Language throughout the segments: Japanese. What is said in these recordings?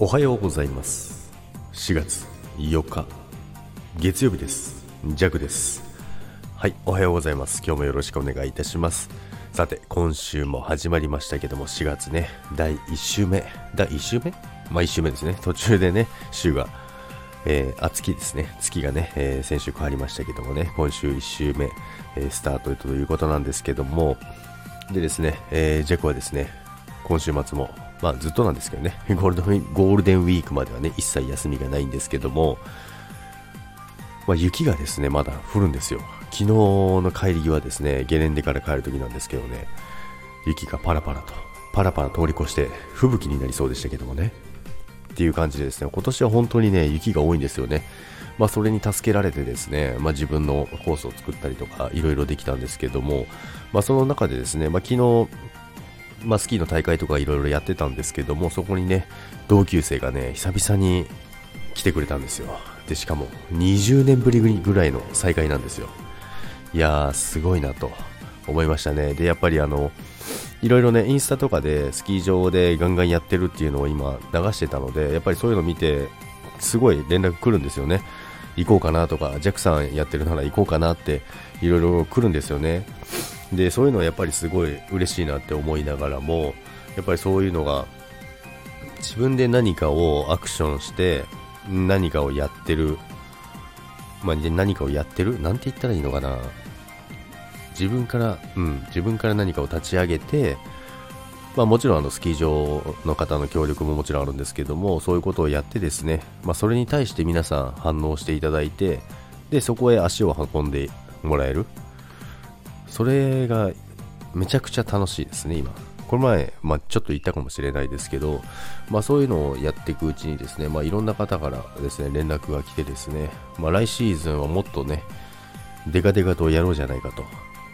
おはようございます。4月4日月曜日です。ジャクです。はいおはようございます。今日もよろしくお願いいたします。さて今週も始まりましたけども4月ね第1週目第1週目？まあ1週目ですね。途中でね週がえー、あ月ですね。月がね、えー、先週変わりましたけどもね今週1週目、えー、スタートということなんですけども。でですね、えー、ジェコはですね今週末も。まあずっとなんですけどね、ゴールデンゴールデンウィークまではね、一切休みがないんですけども、まあ、雪がですね、まだ降るんですよ。昨日の帰り際ですね、ゲレンデから帰る時なんですけどね、雪がパラパラと、パラパラ通り越して吹雪になりそうでしたけどもね、っていう感じでですね、今年は本当にね、雪が多いんですよね。まあ、それに助けられてですね、まあ、自分のコースを作ったりとか、いろいろできたんですけども、まあ、その中でですね、まあ、昨日、まあ、スキーの大会とかいろいろやってたんですけども、そこにね、同級生がね、久々に来てくれたんですよ。で、しかも20年ぶりぐらいの再会なんですよ。いやー、すごいなと思いましたね。で、やっぱりあの、いろいろね、インスタとかでスキー場でガンガンやってるっていうのを今流してたので、やっぱりそういうの見て、すごい連絡来るんですよね。行こうかなとか、ジャックさんやってるなら行こうかなっていろいろ来るんですよね。でそういうのはやっぱりすごい嬉しいなって思いながらもやっぱりそういうのが自分で何かをアクションして何かをやってる、まあ、何かをやってる？なんて言ったらいいのかな？自分から、うん、自分から何かを立ち上げて、まあ、もちろんあのスキー場の方の協力ももちろんあるんですけどもそういうことをやってですね、まあ、それに対して皆さん反応していただいてでそこへ足を運んでもらえる。それがめちゃくちゃ楽しいですね、今。この前、まあ、ちょっと言ったかもしれないですけど、まあ、そういうのをやっていくうちにですね、まあ、いろんな方からですね、連絡が来てですね、まあ、来シーズンはもっとね、デカデカとやろうじゃないか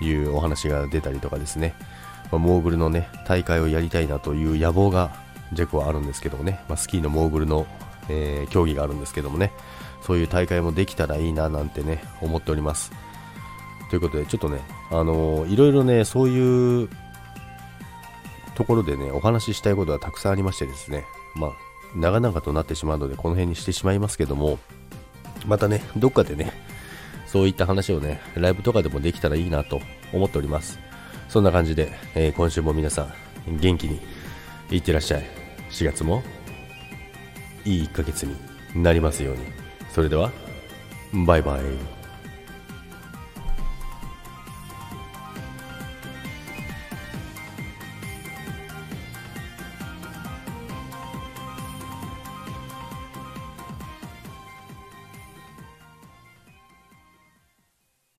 というお話が出たりとかですね、まあ、モーグルのね、大会をやりたいなという野望がジェクはあるんですけどもね、まあ、スキーのモーグルの、えー、競技があるんですけどもね、そういう大会もできたらいいななんてね、思っております。ということで、ちょっとね、あのー、いろいろね、そういうところでね、お話ししたいことはたくさんありましてですね、まあ、長々となってしまうので、この辺にしてしまいますけども、またね、どっかでね、そういった話をね、ライブとかでもできたらいいなと思っております。そんな感じで、えー、今週も皆さん、元気にいってらっしゃい。4月も、いい1ヶ月になりますように。それでは、バイバイ。